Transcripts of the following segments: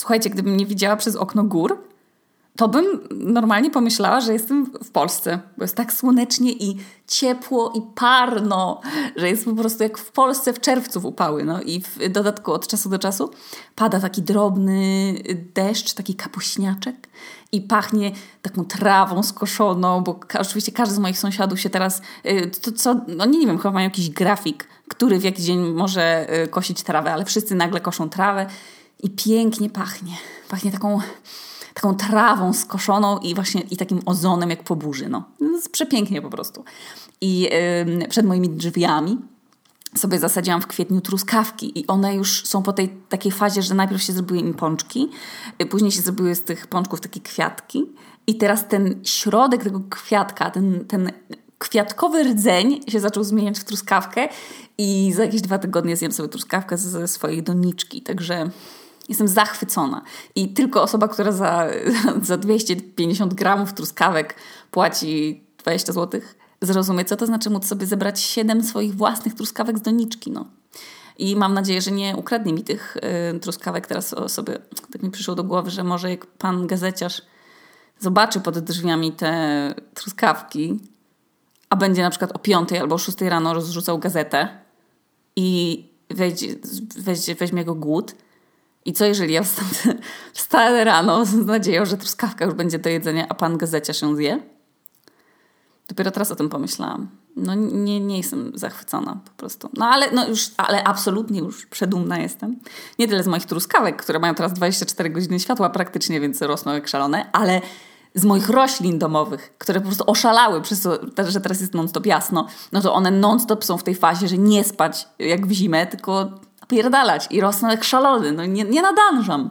słuchajcie, gdybym nie widziała przez okno gór, to bym normalnie pomyślała, że jestem w Polsce, bo jest tak słonecznie i ciepło i parno, że jest po prostu jak w Polsce w czerwcu w upały. No i w dodatku od czasu do czasu pada taki drobny deszcz, taki kapuśniaczek i pachnie taką trawą skoszoną, bo oczywiście każdy z moich sąsiadów się teraz, y, to co, no nie, nie wiem, chyba mają jakiś grafik, który w jakiś dzień może y, kosić trawę, ale wszyscy nagle koszą trawę i pięknie pachnie. Pachnie taką taką trawą skoszoną i właśnie i takim ozonem jak po burzy. No. no jest przepięknie po prostu. I yy, przed moimi drzwiami sobie zasadziłam w kwietniu truskawki i one już są po tej takiej fazie, że najpierw się zrobiły im pączki, y, później się zrobiły z tych pączków takie kwiatki i teraz ten środek tego kwiatka, ten, ten kwiatkowy rdzeń się zaczął zmieniać w truskawkę i za jakieś dwa tygodnie zjem sobie truskawkę ze swojej doniczki, także Jestem zachwycona. I tylko osoba, która za, za 250 gramów truskawek płaci 20 zł, zrozumie, co to znaczy móc sobie zebrać 7 swoich własnych truskawek z doniczki. No. I mam nadzieję, że nie ukradnie mi tych y, truskawek. Teraz sobie tak mi przyszło do głowy, że może jak pan gazeciarz zobaczy pod drzwiami te truskawki, a będzie na przykład o 5 albo o 6 rano rozrzucał gazetę i weźmie go głód, i co jeżeli ja wstanę, rano z nadzieją, że truskawka już będzie do jedzenia, a pan gazecia się zje? Dopiero teraz o tym pomyślałam. No nie, nie jestem zachwycona po prostu. No ale, no już, ale absolutnie już przedumna jestem. Nie tyle z moich truskawek, które mają teraz 24 godziny światła praktycznie, więc rosną jak szalone, ale z moich roślin domowych, które po prostu oszalały przez to, że teraz jest non-stop jasno, no to one non-stop są w tej fazie, że nie spać jak w zimę, tylko napierdalać i rosną jak szalony. No nie, nie nadążam.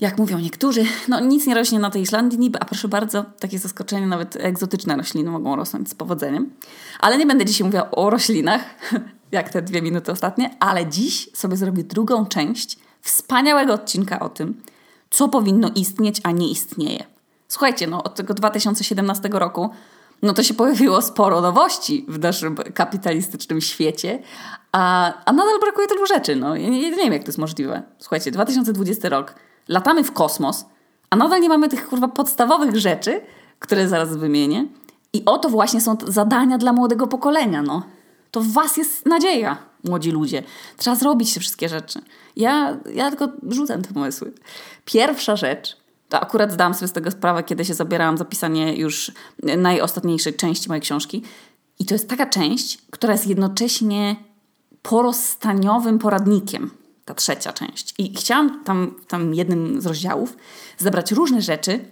Jak mówią niektórzy, no nic nie rośnie na tej Islandii niby, a proszę bardzo, takie zaskoczenie, nawet egzotyczne rośliny mogą rosnąć z powodzeniem. Ale nie będę dzisiaj mówiła o roślinach, jak te dwie minuty ostatnie, ale dziś sobie zrobię drugą część wspaniałego odcinka o tym, co powinno istnieć, a nie istnieje. Słuchajcie, no od tego 2017 roku no to się pojawiło sporo nowości w naszym kapitalistycznym świecie, a, a nadal brakuje tylu rzeczy. No. Ja nie, nie wiem, jak to jest możliwe. Słuchajcie, 2020 rok, latamy w kosmos, a nadal nie mamy tych kurwa podstawowych rzeczy, które zaraz wymienię. I oto właśnie są zadania dla młodego pokolenia. No. To w was jest nadzieja, młodzi ludzie. Trzeba zrobić te wszystkie rzeczy. Ja, ja tylko rzucam te pomysły. Pierwsza rzecz akurat zdałam sobie z tego sprawę, kiedy się zabierałam za pisanie już najostatniejszej części mojej książki. I to jest taka część, która jest jednocześnie porozstaniowym poradnikiem, ta trzecia część. I chciałam tam, tam jednym z rozdziałów zebrać różne rzeczy,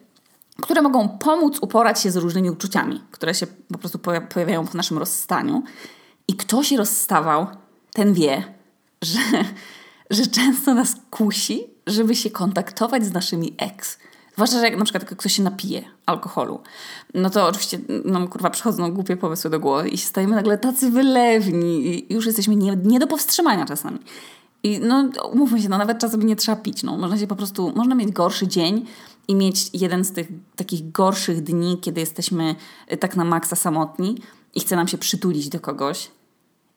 które mogą pomóc uporać się z różnymi uczuciami, które się po prostu pojawiają w naszym rozstaniu. I kto się rozstawał, ten wie, że, że często nas kusi, żeby się kontaktować z naszymi ex. Zwłaszcza, że jak na przykład ktoś się napije alkoholu, no to oczywiście nam kurwa przychodzą głupie pomysły do głowy i stajemy nagle tacy wylewni i już jesteśmy nie, nie do powstrzymania czasami. I no umówmy się, no nawet czasami nie trzeba pić, no można się po prostu, można mieć gorszy dzień i mieć jeden z tych takich gorszych dni, kiedy jesteśmy tak na maksa samotni i chce nam się przytulić do kogoś,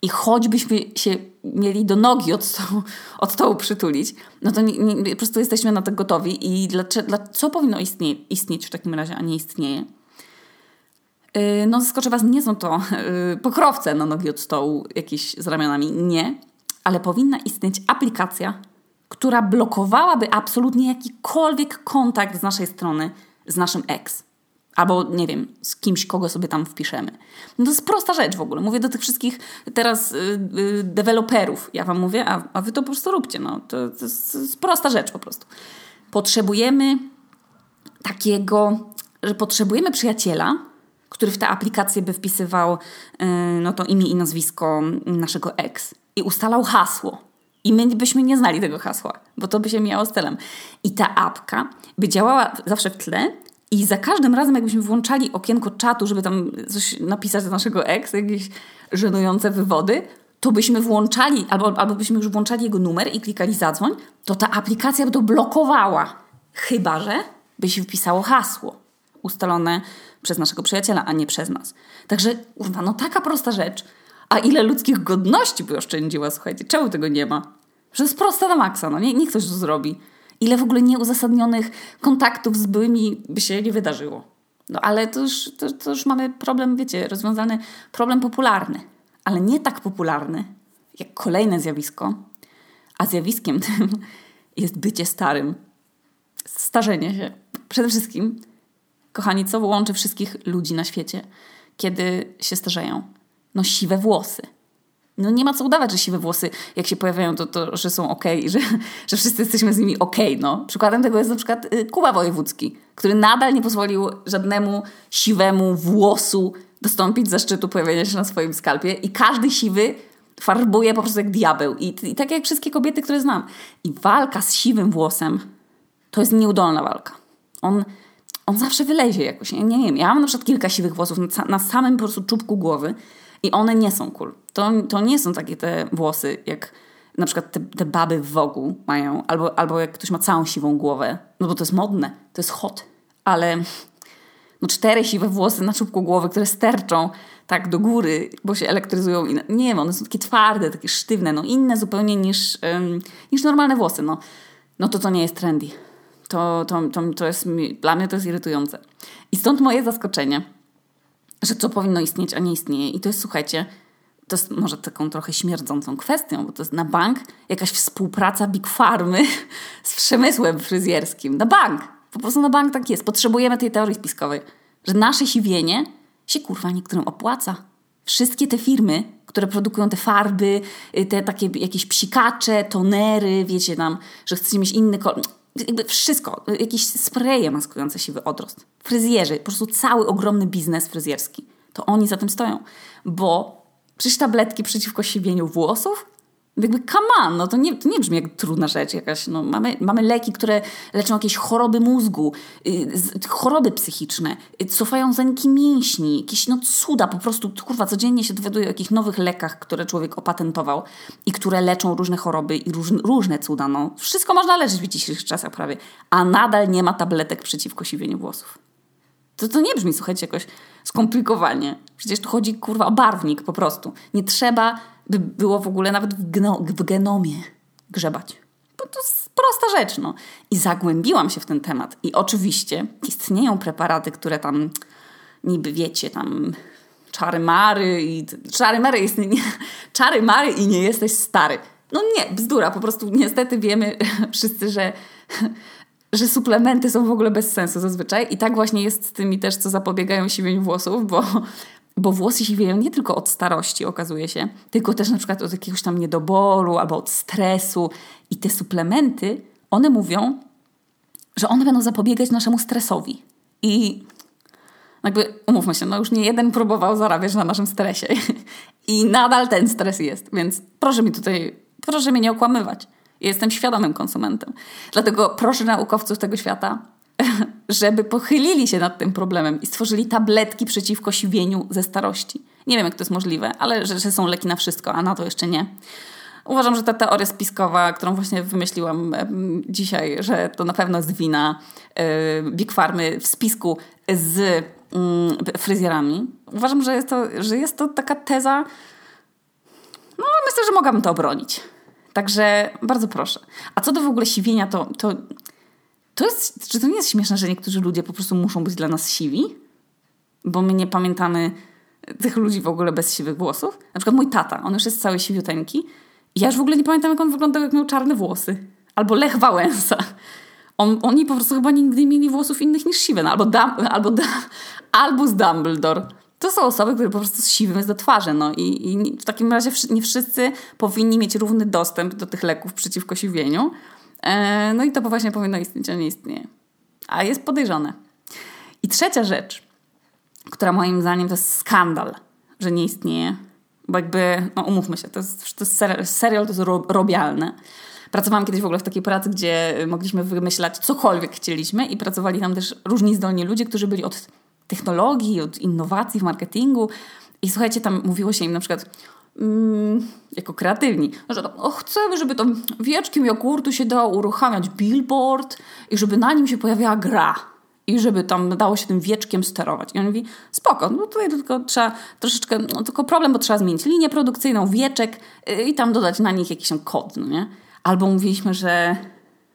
i choćbyśmy się mieli do nogi od stołu, od stołu przytulić, no to nie, nie, po prostu jesteśmy na to gotowi i dla, dla, co powinno istnie, istnieć w takim razie, a nie istnieje? Yy, no zaskoczę Was, nie są to yy, pokrowce na nogi od stołu jakieś z ramionami, nie, ale powinna istnieć aplikacja, która blokowałaby absolutnie jakikolwiek kontakt z naszej strony z naszym ex. Albo nie wiem, z kimś, kogo sobie tam wpiszemy. No to jest prosta rzecz w ogóle. Mówię do tych wszystkich teraz yy, deweloperów. Ja wam mówię, a, a wy to po prostu róbcie. No. To, to, jest, to jest prosta rzecz po prostu. Potrzebujemy takiego, że potrzebujemy przyjaciela, który w tę aplikację by wpisywał yy, no to imię i nazwisko naszego ex i ustalał hasło. I my byśmy nie znali tego hasła, bo to by się miało stylem. I ta apka by działała zawsze w tle i za każdym razem, jakbyśmy włączali okienko czatu, żeby tam coś napisać do naszego ex, jakieś żenujące wywody, to byśmy włączali, albo, albo byśmy już włączali jego numer i klikali zadzwoń, to ta aplikacja by to blokowała. Chyba, że by się wpisało hasło ustalone przez naszego przyjaciela, a nie przez nas. Także, kurwa, no taka prosta rzecz. A ile ludzkich godności by oszczędziła, słuchajcie, czemu tego nie ma? Że jest prosta na maksa, no nie, niech ktoś to zrobi. Ile w ogóle nieuzasadnionych kontaktów z byłymi by się nie wydarzyło. No ale to już, to, to już mamy problem, wiecie, rozwiązany problem popularny. Ale nie tak popularny, jak kolejne zjawisko. A zjawiskiem tym jest bycie starym. Starzenie się. Przede wszystkim, kochani, co łączy wszystkich ludzi na świecie, kiedy się starzeją? No siwe włosy no nie ma co udawać, że siwe włosy, jak się pojawiają, to, to że są ok, że, że wszyscy jesteśmy z nimi ok. No. Przykładem tego jest na przykład y, Kuba Wojewódzki, który nadal nie pozwolił żadnemu siwemu włosu dostąpić zaszczytu pojawienia się na swoim skalpie i każdy siwy farbuje po prostu jak diabeł. I, I tak jak wszystkie kobiety, które znam. I walka z siwym włosem to jest nieudolna walka. On, on zawsze wylezie jakoś. Nie, nie wiem, ja mam na przykład kilka siwych włosów na, na samym po prostu czubku głowy i one nie są cool. To, to nie są takie te włosy, jak na przykład te, te baby w wogu mają, albo, albo jak ktoś ma całą siwą głowę, no bo to jest modne, to jest hot. Ale no cztery siwe włosy na czubku głowy, które sterczą tak do góry, bo się elektryzują. I, nie wiem, one są takie twarde, takie sztywne, no inne zupełnie niż, niż normalne włosy. No, no to to nie jest trendy. To, to, to, to jest, dla mnie to jest irytujące. I stąd moje zaskoczenie że co powinno istnieć, a nie istnieje. I to jest, słuchajcie, to jest może taką trochę śmierdzącą kwestią, bo to jest na bank jakaś współpraca Big Farmy z przemysłem fryzjerskim. Na bank! Po prostu na bank tak jest. Potrzebujemy tej teorii spiskowej, że nasze siwienie się kurwa niektórym opłaca. Wszystkie te firmy, które produkują te farby, y, te takie jakieś psikacze, tonery, wiecie tam, że chcecie mieć inny kolor jakby wszystko, jakieś spreje maskujące siwy odrost, fryzjerzy, po prostu cały ogromny biznes fryzjerski. To oni za tym stoją, bo przecież tabletki przeciwko siwieniu włosów jakby come on, no to nie, to nie brzmi jak trudna rzecz jakaś. No, mamy, mamy leki, które leczą jakieś choroby mózgu, yy, choroby psychiczne, yy, cofają zaniki mięśni, jakieś no cuda, po prostu kurwa codziennie się dowiaduję o jakichś nowych lekach, które człowiek opatentował i które leczą różne choroby i róż, różne cuda. No. Wszystko można leczyć w dzisiejszych czasach prawie, a nadal nie ma tabletek przeciwko siwieniu włosów. To, to nie brzmi, słuchajcie, jakoś skomplikowanie. Przecież tu chodzi, kurwa, o barwnik po prostu. Nie trzeba by było w ogóle nawet w, gno, w genomie grzebać. Bo to jest prosta rzecz, no. I zagłębiłam się w ten temat. I oczywiście istnieją preparaty, które tam niby wiecie, tam czary mary i czary mary jest nie, czary mary i nie jesteś stary. No nie, bzdura, po prostu niestety wiemy wszyscy, że że suplementy są w ogóle bez sensu zazwyczaj i tak właśnie jest z tymi też, co zapobiegają siwieniu włosów, bo bo włosy siwieją nie tylko od starości, okazuje się, tylko też na przykład od jakiegoś tam niedoboru albo od stresu. I te suplementy, one mówią, że one będą zapobiegać naszemu stresowi. I jakby, umówmy się, no już nie jeden próbował zarabiać na naszym stresie. I nadal ten stres jest, więc proszę mi tutaj, proszę mnie nie okłamywać. Jestem świadomym konsumentem. Dlatego proszę naukowców tego świata, żeby pochylili się nad tym problemem i stworzyli tabletki przeciwko siwieniu ze starości. Nie wiem, jak to jest możliwe, ale że, że są leki na wszystko, a na to jeszcze nie. Uważam, że ta teoria spiskowa, którą właśnie wymyśliłam dzisiaj, że to na pewno jest wina Big Farmy w spisku z mm, fryzjerami. Uważam, że jest, to, że jest to taka teza, no myślę, że mogłabym to obronić. Także bardzo proszę. A co do w ogóle siwienia, to, to to jest, czy to nie jest śmieszne, że niektórzy ludzie po prostu muszą być dla nas siwi? Bo my nie pamiętamy tych ludzi w ogóle bez siwych włosów. Na przykład mój tata, on już jest cały siwiuteńki. Ja już w ogóle nie pamiętam, jak on wyglądał, jak miał czarne włosy. Albo Lech Wałęsa. On, oni po prostu chyba nigdy mieli włosów innych niż siwe. No, albo, Dum, albo, albo z Dumbledore. To są osoby, które po prostu z siwym jest do twarzy. No. I, I w takim razie nie wszyscy powinni mieć równy dostęp do tych leków przeciwko siwieniu. E, no i to właśnie powinno istnieć, a nie istnieje. A jest podejrzane. I trzecia rzecz, która moim zdaniem to jest skandal, że nie istnieje. Bo jakby, no umówmy się, to jest, to jest serial, serial, to jest robialne. Pracowałam kiedyś w ogóle w takiej pracy, gdzie mogliśmy wymyślać cokolwiek chcieliśmy i pracowali tam też różni zdolni ludzie, którzy byli od technologii, od innowacji w marketingu. I słuchajcie, tam mówiło się im na przykład, mm, jako kreatywni, że tam, o, chcemy, żeby tam wieczkiem jogurtu się dało uruchamiać billboard i żeby na nim się pojawiała gra. I żeby tam dało się tym wieczkiem sterować. I on mówi, spoko, no tutaj tylko trzeba troszeczkę, no tylko problem, bo trzeba zmienić linię produkcyjną, wieczek yy, i tam dodać na nich jakiś kod, no nie? Albo mówiliśmy, że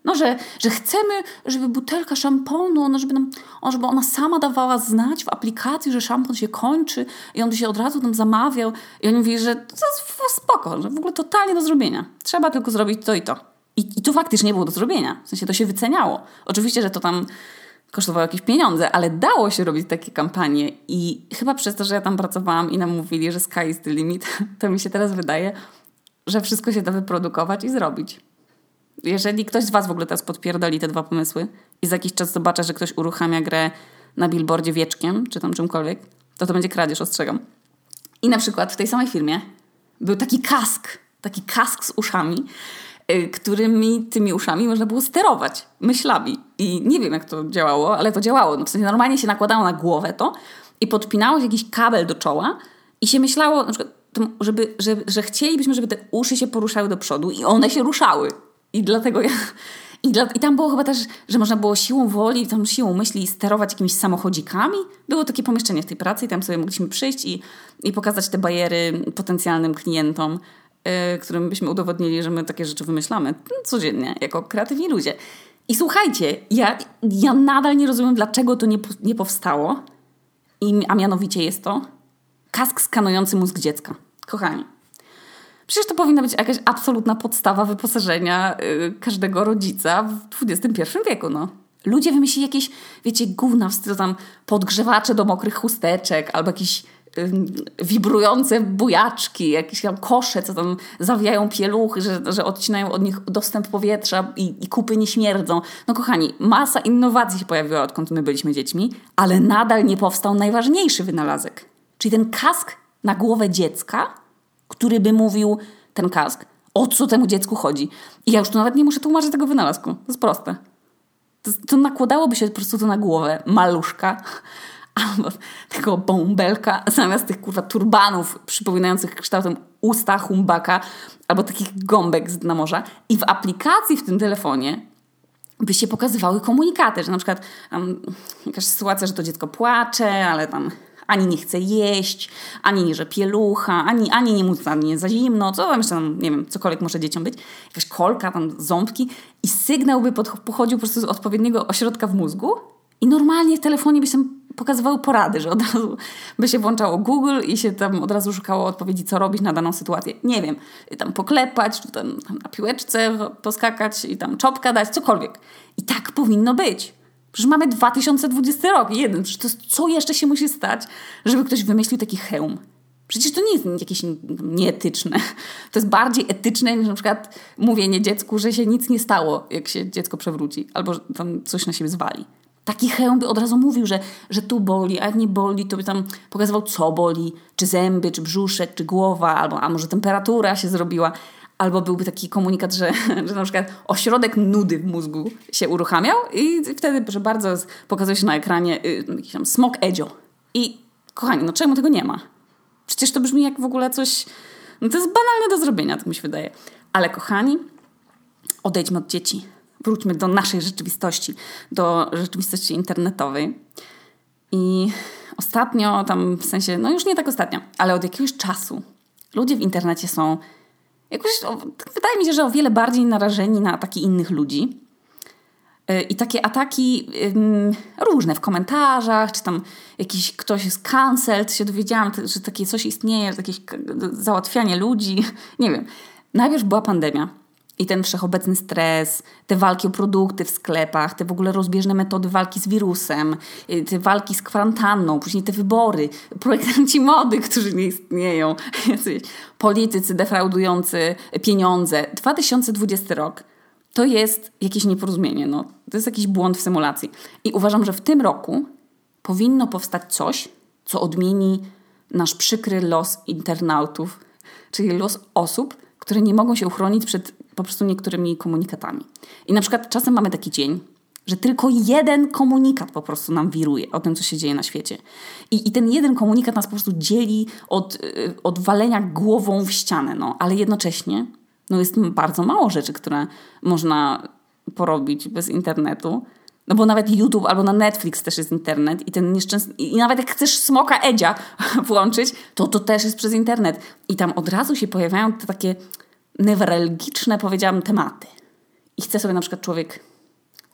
No, że, że chcemy, żeby butelka szamponu, no, żeby, nam, żeby ona sama dawała znać w aplikacji, że szampon się kończy i on się od razu tam zamawiał. I oni mówili, że to jest spoko, że w ogóle totalnie do zrobienia. Trzeba tylko zrobić to i to. I, I to faktycznie było do zrobienia. W sensie to się wyceniało. Oczywiście, że to tam kosztowało jakieś pieniądze, ale dało się robić takie kampanie i chyba przez to, że ja tam pracowałam i nam mówili, że sky is the limit, to mi się teraz wydaje, że wszystko się da wyprodukować i zrobić. Jeżeli ktoś z Was w ogóle teraz podpierdoli te dwa pomysły i za jakiś czas zobaczę, że ktoś uruchamia grę na billboardzie wieczkiem, czy tam czymkolwiek, to to będzie kradzież, ostrzegam. I na przykład w tej samej firmie był taki kask, taki kask z uszami, Y, którymi tymi uszami można było sterować myślami. I nie wiem, jak to działało, ale to działało. No, w sensie normalnie się nakładało na głowę to i podpinało się jakiś kabel do czoła i się myślało, na przykład, żeby, że, że chcielibyśmy, żeby te uszy się poruszały do przodu i one się ruszały. I dlatego ja... I, dla, I tam było chyba też, że można było siłą woli, tam siłą myśli sterować jakimiś samochodzikami. Było takie pomieszczenie w tej pracy i tam sobie mogliśmy przyjść i, i pokazać te bariery potencjalnym klientom. Y, którym byśmy udowodnili, że my takie rzeczy wymyślamy codziennie, jako kreatywni ludzie. I słuchajcie, ja, ja nadal nie rozumiem, dlaczego to nie, nie powstało. I, a mianowicie jest to kask skanujący mózg dziecka. Kochani. Przecież to powinna być jakaś absolutna podstawa wyposażenia yy, każdego rodzica w XXI wieku, no. Ludzie wymyślili jakieś, wiecie, gówna w stylu tam podgrzewacze do mokrych chusteczek albo jakiś wibrujące bujaczki, jakieś tam kosze, co tam zawijają pieluchy, że, że odcinają od nich dostęp powietrza i, i kupy nie śmierdzą. No kochani, masa innowacji się pojawiła, odkąd my byliśmy dziećmi, ale nadal nie powstał najważniejszy wynalazek. Czyli ten kask na głowę dziecka, który by mówił, ten kask, o co temu dziecku chodzi. I ja już tu nawet nie muszę tłumaczyć tego wynalazku. To jest proste. To, to nakładałoby się po prostu to na głowę maluszka albo tego bąbelka zamiast tych kurwa turbanów przypominających kształtem usta humbaka albo takich gąbek z dna morza. I w aplikacji w tym telefonie by się pokazywały komunikaty, że na przykład um, jakaś sytuacja, że to dziecko płacze, ale tam ani nie chce jeść, ani nie że pielucha, ani, ani nie mu ani nie za zimno, co tam jeszcze tam, nie wiem, cokolwiek może dzieciom być, jakaś kolka, tam ząbki i sygnał by pochodził po prostu z odpowiedniego ośrodka w mózgu i normalnie w telefonie by się pokazywały porady, że od razu by się włączało Google i się tam od razu szukało odpowiedzi, co robić na daną sytuację. Nie wiem, tam poklepać, czy tam, tam na piłeczce poskakać i tam czopka dać, cokolwiek. I tak powinno być. Przecież mamy 2020 rok, jeden. Przecież to jest, co jeszcze się musi stać, żeby ktoś wymyślił taki hełm? Przecież to nie jest jakieś nieetyczne. To jest bardziej etyczne niż na przykład mówienie dziecku, że się nic nie stało, jak się dziecko przewróci, albo tam coś na siebie zwali. Taki hełm by od razu mówił, że, że tu boli, a jak nie boli, to by tam pokazywał, co boli, czy zęby, czy brzuszek, czy głowa, albo a może temperatura się zrobiła. Albo byłby taki komunikat, że, że na przykład ośrodek nudy w mózgu się uruchamiał i wtedy, proszę bardzo, pokazuje się na ekranie y, jakiś tam smok edzio. I kochani, no czemu tego nie ma? Przecież to brzmi jak w ogóle coś... No to jest banalne do zrobienia, tak mi się wydaje. Ale kochani, odejdźmy od dzieci wróćmy do naszej rzeczywistości, do rzeczywistości internetowej. I ostatnio, tam w sensie, no już nie tak ostatnio, ale od jakiegoś czasu ludzie w internecie są jakoś, wydaje mi się, że o wiele bardziej narażeni na ataki innych ludzi. Y, I takie ataki różne w komentarzach, czy tam jakiś ktoś jest cancelled, się dowiedziałam, że takie coś istnieje, jakieś załatwianie ludzi, nie wiem. Najpierw była pandemia, i ten wszechobecny stres, te walki o produkty w sklepach, te w ogóle rozbieżne metody walki z wirusem, y, te walki z kwarantanną, później te wybory, projektanci mody, którzy nie istnieją, politycy defraudujący pieniądze. 2020 rok to jest jakieś nieporozumienie, no. to jest jakiś błąd w symulacji. I uważam, że w tym roku powinno powstać coś, co odmieni nasz przykry los internautów, czyli los osób, które nie mogą się uchronić przed po prostu niektórymi komunikatami. I na przykład czasem mamy taki dzień, że tylko jeden komunikat po prostu nam wiruje o tym, co się dzieje na świecie. I, i ten jeden komunikat nas po prostu dzieli od, y, od walenia głową w ścianę, no. ale jednocześnie no jest bardzo mało rzeczy, które można porobić bez internetu. No bo nawet YouTube albo na Netflix też jest internet i ten nieszczęsny... I nawet jak chcesz Smoka Edzia włączyć, to to też jest przez internet. I tam od razu się pojawiają te takie newralgiczne, powiedziałam, tematy. i chce sobie na przykład człowiek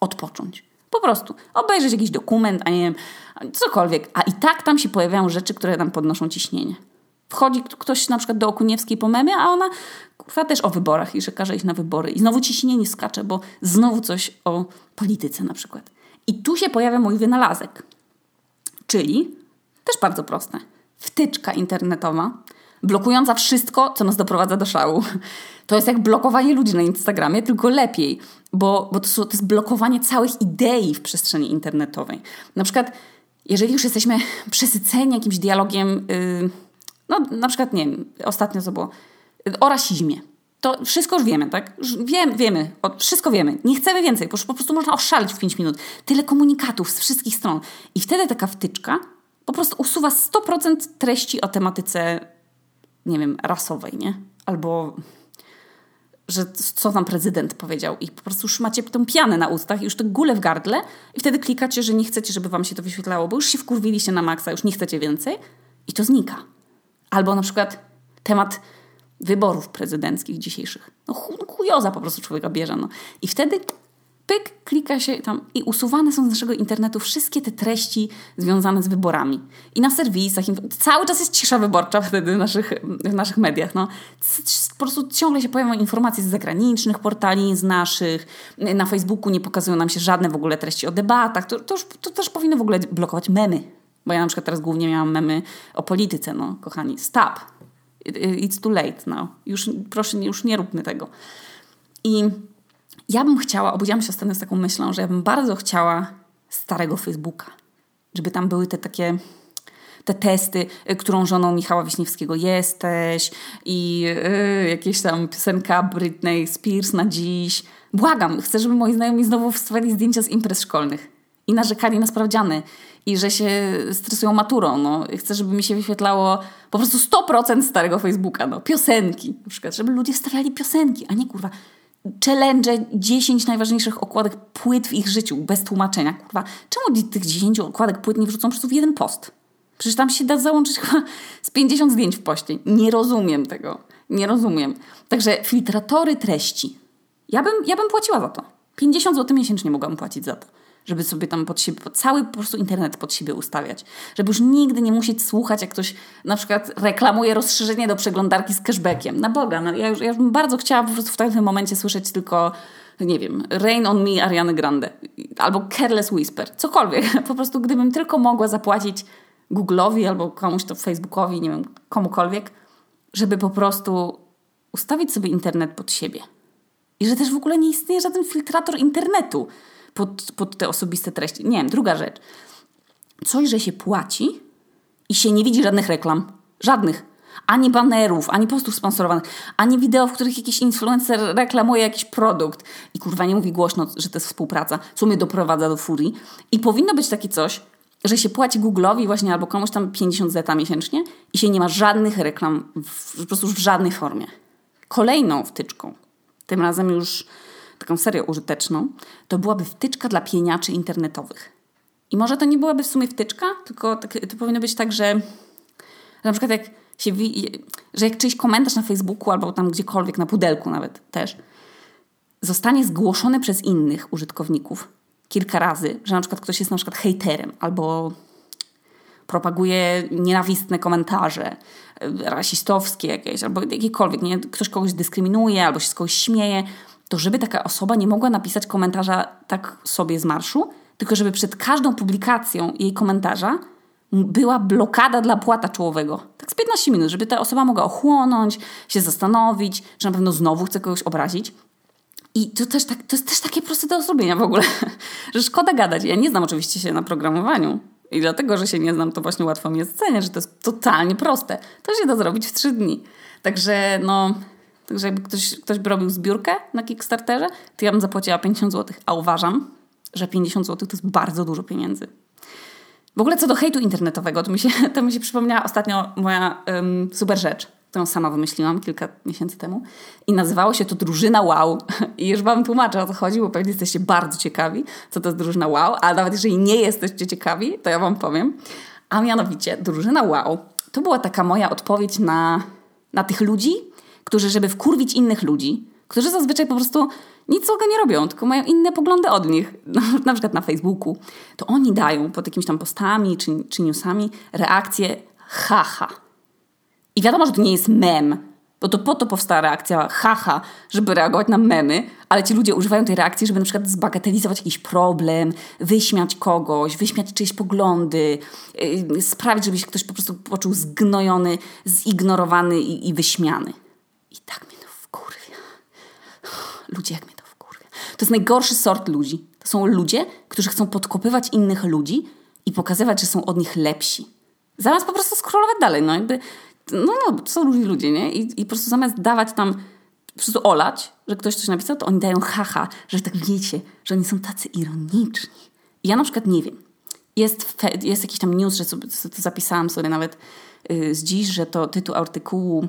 odpocząć. Po prostu obejrzeć jakiś dokument, a nie wiem, cokolwiek. A i tak tam się pojawiają rzeczy, które nam podnoszą ciśnienie. Wchodzi ktoś na przykład do Okuniewskiej po memie, a ona kurwa też o wyborach i że każe iść na wybory. I znowu ciśnienie skacze, bo znowu coś o polityce na przykład. I tu się pojawia mój wynalazek. Czyli, też bardzo proste, wtyczka internetowa, blokująca wszystko, co nas doprowadza do szału. To jest jak blokowanie ludzi na Instagramie, tylko lepiej, bo, bo to, to jest blokowanie całych idei w przestrzeni internetowej. Na przykład, jeżeli już jesteśmy przesyceni jakimś dialogiem, yy, no na przykład, nie wiem, ostatnio co było, o rasizmie. To wszystko już wiemy, tak? Wiem, wiemy, wszystko wiemy. Nie chcemy więcej, bo po prostu można oszalić w 5 minut. Tyle komunikatów z wszystkich stron. I wtedy taka wtyczka po prostu usuwa 100% treści o tematyce, nie wiem, rasowej, nie? Albo że co tam prezydent powiedział i po prostu już macie tą pianę na ustach, już te gule w gardle i wtedy klikacie, że nie chcecie, żeby wam się to wyświetlało, bo już się wkurwiliście na maksa, już nie chcecie więcej i to znika. Albo na przykład temat wyborów prezydenckich dzisiejszych. No chujoza po prostu człowieka bierze. No. I wtedy pyk, klika się tam i usuwane są z naszego internetu wszystkie te treści związane z wyborami. I na serwisach, cały czas jest cisza wyborcza wtedy w naszych, w naszych mediach. No. Po prostu ciągle się pojawiają informacje z zagranicznych portali, z naszych. Na Facebooku nie pokazują nam się żadne w ogóle treści o debatach. To, to, już, to też powinno w ogóle blokować memy. Bo ja na przykład teraz głównie miałam memy o polityce, no kochani. Stop. It's too late now. Już, proszę, już nie róbmy tego. I ja bym chciała, obudziłam się ostatnio z taką myślą, że ja bym bardzo chciała starego Facebooka. Żeby tam były te takie te testy, y, którą żoną Michała Wiśniewskiego jesteś i yy, jakieś tam piosenka Britney Spears na dziś. Błagam, chcę, żeby moi znajomi znowu wstawiali zdjęcia z imprez szkolnych i narzekali na sprawdziany i że się stresują maturą. No. Chcę, żeby mi się wyświetlało po prostu 100% starego Facebooka. No. Piosenki na przykład, żeby ludzie wstawiali piosenki, a nie kurwa challenge 10 najważniejszych okładek płyt w ich życiu bez tłumaczenia. Kurwa, czemu tych 10 okładek płyt nie wrzucą prostu w jeden post? Przecież tam się da załączyć chyba z 50 zdjęć w poście. Nie rozumiem tego. Nie rozumiem. Także filtratory treści. Ja bym, ja bym płaciła za to. 50 zł miesięcznie mogłabym płacić za to żeby sobie tam pod siebie, cały po prostu internet pod siebie ustawiać. Żeby już nigdy nie musieć słuchać, jak ktoś na przykład reklamuje rozszerzenie do przeglądarki z cashbackiem. Na Boga, no ja, już, ja bym bardzo chciała po prostu w tym momencie słyszeć tylko nie wiem, Rain on Me Ariany Grande albo Careless Whisper, cokolwiek. Po prostu gdybym tylko mogła zapłacić Google'owi albo komuś to Facebookowi, nie wiem, komukolwiek, żeby po prostu ustawić sobie internet pod siebie. I że też w ogóle nie istnieje żaden filtrator internetu pod, pod te osobiste treści. Nie wiem, druga rzecz. Coś, że się płaci i się nie widzi żadnych reklam. Żadnych. Ani banerów, ani postów sponsorowanych, ani wideo, w których jakiś influencer reklamuje jakiś produkt i kurwa nie mówi głośno, że to jest współpraca, co mnie doprowadza do furii. I powinno być takie coś, że się płaci Google'owi właśnie albo komuś tam 50 zeta miesięcznie i się nie ma żadnych reklam w, po prostu w żadnej formie. Kolejną wtyczką, tym razem już taką serię użyteczną, to byłaby wtyczka dla pieniaczy internetowych. I może to nie byłaby w sumie wtyczka, tylko tak, to powinno być tak, że, na przykład jak się, że jak czyjś komentarz na Facebooku albo tam gdziekolwiek, na pudelku nawet też, zostanie zgłoszony przez innych użytkowników kilka razy, że na przykład ktoś jest na przykład hejterem albo propaguje nienawistne komentarze rasistowskie jakieś, albo jakiekolwiek, nie? ktoś kogoś dyskryminuje albo się z kogoś śmieje, to żeby taka osoba nie mogła napisać komentarza tak sobie z marszu, tylko żeby przed każdą publikacją jej komentarza była blokada dla płata czołowego. Tak z 15 minut, żeby ta osoba mogła ochłonąć, się zastanowić, czy na pewno znowu chce kogoś obrazić. I to, też tak, to jest też takie proste do zrobienia w ogóle, że szkoda gadać. Ja nie znam oczywiście się na programowaniu. I dlatego, że się nie znam, to właśnie łatwo mi jest że to jest totalnie proste. To się da zrobić w 3 dni. Także no, Także jakby ktoś, ktoś by robił zbiórkę na Kickstarterze, to ja bym zapłaciła 50 zł. A uważam, że 50 zł to jest bardzo dużo pieniędzy. W ogóle co do hejtu internetowego, to mi się, to mi się przypomniała ostatnio moja um, super rzecz, którą sama wymyśliłam kilka miesięcy temu. I nazywało się to Drużyna Wow. I już Wam tłumaczę o co chodzi, bo pewnie jesteście bardzo ciekawi, co to jest Drużyna Wow. A nawet jeżeli nie jesteście ciekawi, to ja Wam powiem. A mianowicie Drużyna Wow to była taka moja odpowiedź na, na tych ludzi, którzy, żeby wkurwić innych ludzi, którzy zazwyczaj po prostu nic złego nie robią, tylko mają inne poglądy od nich, na przykład na Facebooku, to oni dają pod jakimiś tam postami czy, czy newsami reakcję haha. I wiadomo, że to nie jest mem, bo to po to powstała reakcja haha, żeby reagować na memy, ale ci ludzie używają tej reakcji, żeby na przykład zbagatelizować jakiś problem, wyśmiać kogoś, wyśmiać czyjeś poglądy, yy, sprawić, żeby się ktoś po prostu poczuł zgnojony, zignorowany i, i wyśmiany. I tak mnie to wkurwia. Ludzie, jak mnie to wkurwia. To jest najgorszy sort ludzi. To są ludzie, którzy chcą podkopywać innych ludzi i pokazywać, że są od nich lepsi. Zamiast po prostu scrollować dalej, no jakby no, no są różni ludzie, nie? I, I po prostu zamiast dawać tam, po prostu olać, że ktoś coś napisał, to oni dają haha, że tak wiecie, że oni są tacy ironiczni. I ja na przykład nie wiem. Jest, jest jakiś tam news, że sobie, zapisałam sobie nawet yy, z dziś, że to tytuł artykułu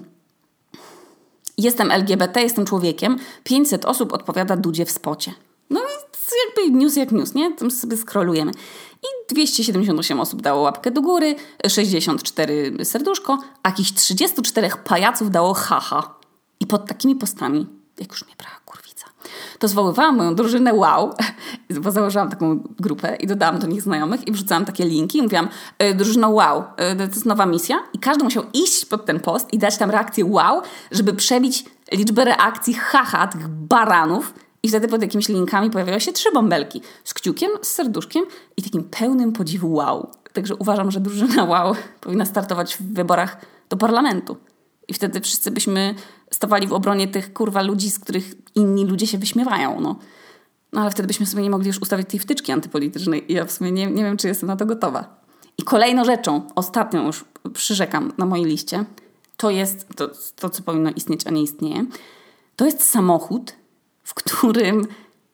Jestem LGBT, jestem człowiekiem. 500 osób odpowiada Dudzie w spocie. No i jakby news jak news, nie? Tam sobie scrollujemy. I 278 osób dało łapkę do góry, 64 serduszko, a jakichś 34 pajaców dało haha. I pod takimi postami, jak już mnie brała kurwica, to zwoływałam moją drużynę wow, bo założyłam taką grupę i dodałam do nich znajomych i wrzucałam takie linki i mówiłam, e, drużyno wow, e, to jest nowa misja i każdy musiał iść pod ten post i dać tam reakcję wow, żeby przebić liczbę reakcji haha tych baranów, i wtedy pod jakimiś linkami pojawiały się trzy bąbelki z kciukiem, z serduszkiem i takim pełnym podziwu wow. Także uważam, że drużyna wow powinna startować w wyborach do parlamentu. I wtedy wszyscy byśmy stawali w obronie tych kurwa ludzi, z których inni ludzie się wyśmiewają. No. No ale wtedy byśmy sobie nie mogli już ustawić tej wtyczki antypolitycznej i ja w sumie nie, nie wiem, czy jestem na to gotowa. I kolejną rzeczą, ostatnią już przyrzekam na mojej liście, to jest to, to co powinno istnieć, a nie istnieje. To jest samochód, w którym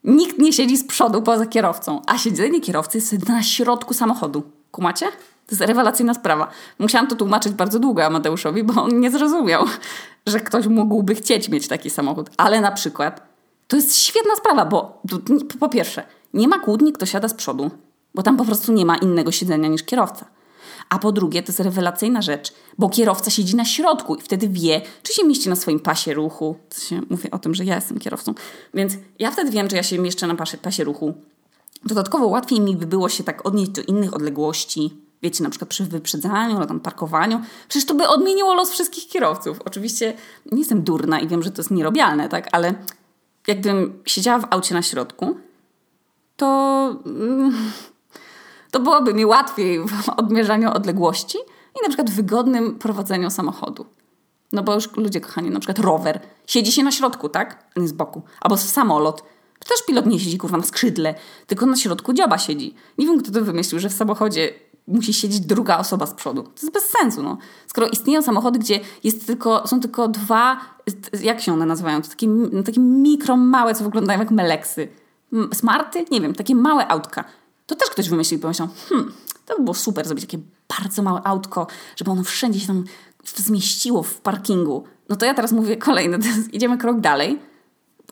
nikt nie siedzi z przodu poza kierowcą, a siedzenie kierowcy jest na środku samochodu. Kumacie? To jest rewelacyjna sprawa. Musiałam to tłumaczyć bardzo długo Amadeuszowi, bo on nie zrozumiał, że ktoś mógłby chcieć mieć taki samochód. Ale na przykład to jest świetna sprawa, bo po pierwsze, nie ma kłótni, kto siada z przodu, bo tam po prostu nie ma innego siedzenia niż kierowca. A po drugie, to jest rewelacyjna rzecz, bo kierowca siedzi na środku i wtedy wie, czy się mieści na swoim pasie ruchu. Mówię o tym, że ja jestem kierowcą. Więc ja wtedy wiem, czy ja się mieszczę na pasie, pasie ruchu. Dodatkowo łatwiej mi by było się tak odnieść do innych odległości, wiecie, na przykład przy wyprzedzaniu, albo tam parkowaniu. Przecież to by odmieniło los wszystkich kierowców. Oczywiście nie jestem durna i wiem, że to jest nierobialne, tak? Ale jakbym siedziała w aucie na środku, to... Mm, to byłoby mi łatwiej w odmierzaniu odległości i na przykład w wygodnym prowadzeniu samochodu. No bo już ludzie kochani, na przykład rower. Siedzi się na środku, tak? A nie z boku. Albo samolot. Też pilot nie siedzi kurwa na skrzydle, tylko na środku dzioba siedzi. Nie wiem, kto to wymyślił, że w samochodzie musi siedzieć druga osoba z przodu. To jest bez sensu, no. Skoro istnieją samochody, gdzie jest tylko, są tylko dwa, jak się one nazywają? To takie, takie mikro, małe, co wyglądają jak meleksy. Smarty? Nie wiem, takie małe autka. To też ktoś wymyślił i pomyślał, hmm, to by było super zrobić takie bardzo małe autko, żeby ono wszędzie się tam zmieściło w parkingu. No to ja teraz mówię kolejny, idziemy krok dalej.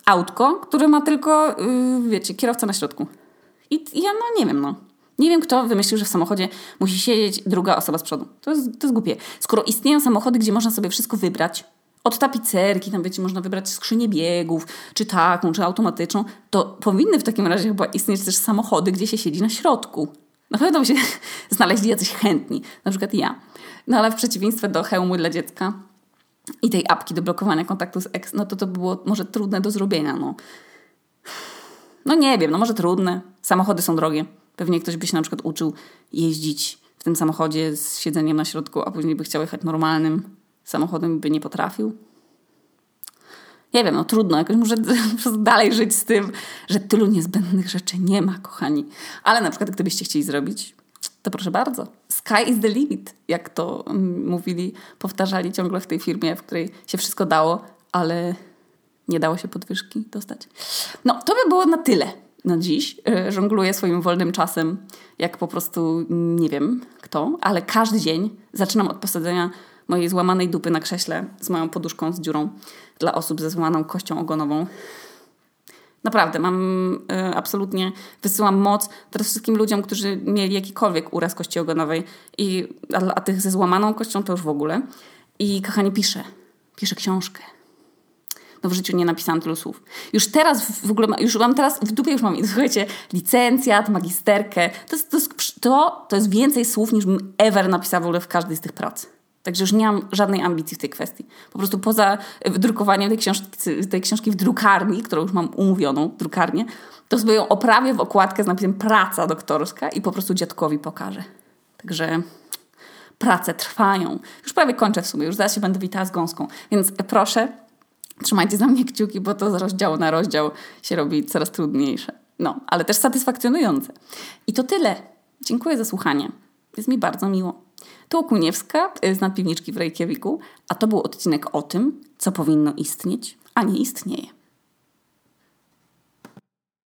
Autko, które ma tylko, yy, wiecie, kierowca na środku. I, I ja no nie wiem, no. Nie wiem, kto wymyślił, że w samochodzie musi siedzieć druga osoba z przodu. To jest, to jest głupie. Skoro istnieją samochody, gdzie można sobie wszystko wybrać, od tapicerki, tam wiecie, można wybrać skrzynię biegów, czy taką, czy automatyczną, to powinny w takim razie chyba istnieć też samochody, gdzie się siedzi na środku. Na pewno by się znaleźli jacyś chętni, na przykład ja. No ale w przeciwieństwie do hełmu dla dziecka i tej apki do blokowania kontaktu z ex, no to to było może trudne do zrobienia, no. No nie wiem, no może trudne. Samochody są drogie. Pewnie ktoś by się na przykład uczył jeździć w tym samochodzie z siedzeniem na środku, a później by chciał jechać normalnym samochodem by nie potrafił. Nie wiem, no trudno, jakoś muszę dalej żyć z tym, że tylu niezbędnych rzeczy nie ma, kochani. Ale na przykład, gdybyście chcieli zrobić, to proszę bardzo. Sky is the limit, jak to mm, mówili, powtarzali ciągle w tej firmie, w której się wszystko dało, ale nie dało się podwyżki dostać. No, to by było na tyle na dziś. E, żongluję swoim wolnym czasem, jak po prostu nie wiem kto, ale każdy dzień zaczynam od posadzenia mojej złamanej dupy na krześle z moją poduszką z dziurą dla osób ze złamaną kością ogonową. Naprawdę, mam y, absolutnie, wysyłam moc teraz wszystkim ludziom, którzy mieli jakikolwiek uraz kości ogonowej, i, a, a tych ze złamaną kością to już w ogóle. I kochanie, piszę. Piszę książkę. No w życiu nie napisałam tylu słów. Już teraz w ogóle, już mam teraz, w dupie już mam, słuchajcie, licencjat, magisterkę. To jest, to jest, to, to jest więcej słów niż bym ever napisała w ogóle w każdej z tych prac. Także już nie mam żadnej ambicji w tej kwestii. Po prostu poza wydrukowaniem tej książki, tej książki w drukarni, którą już mam umówioną, drukarnię, to sobie ją oprawię w okładkę z napisem praca doktorska i po prostu dziadkowi pokażę. Także prace trwają. Już prawie kończę w sumie, już zaraz się będę witała z gąską. Więc proszę, trzymajcie za mnie kciuki, bo to z rozdziału na rozdział się robi coraz trudniejsze. No, ale też satysfakcjonujące. I to tyle. Dziękuję za słuchanie. Jest mi bardzo miło. To Okuniewska z nadpiwniczki w Reykjaviku, a to był odcinek o tym, co powinno istnieć, a nie istnieje.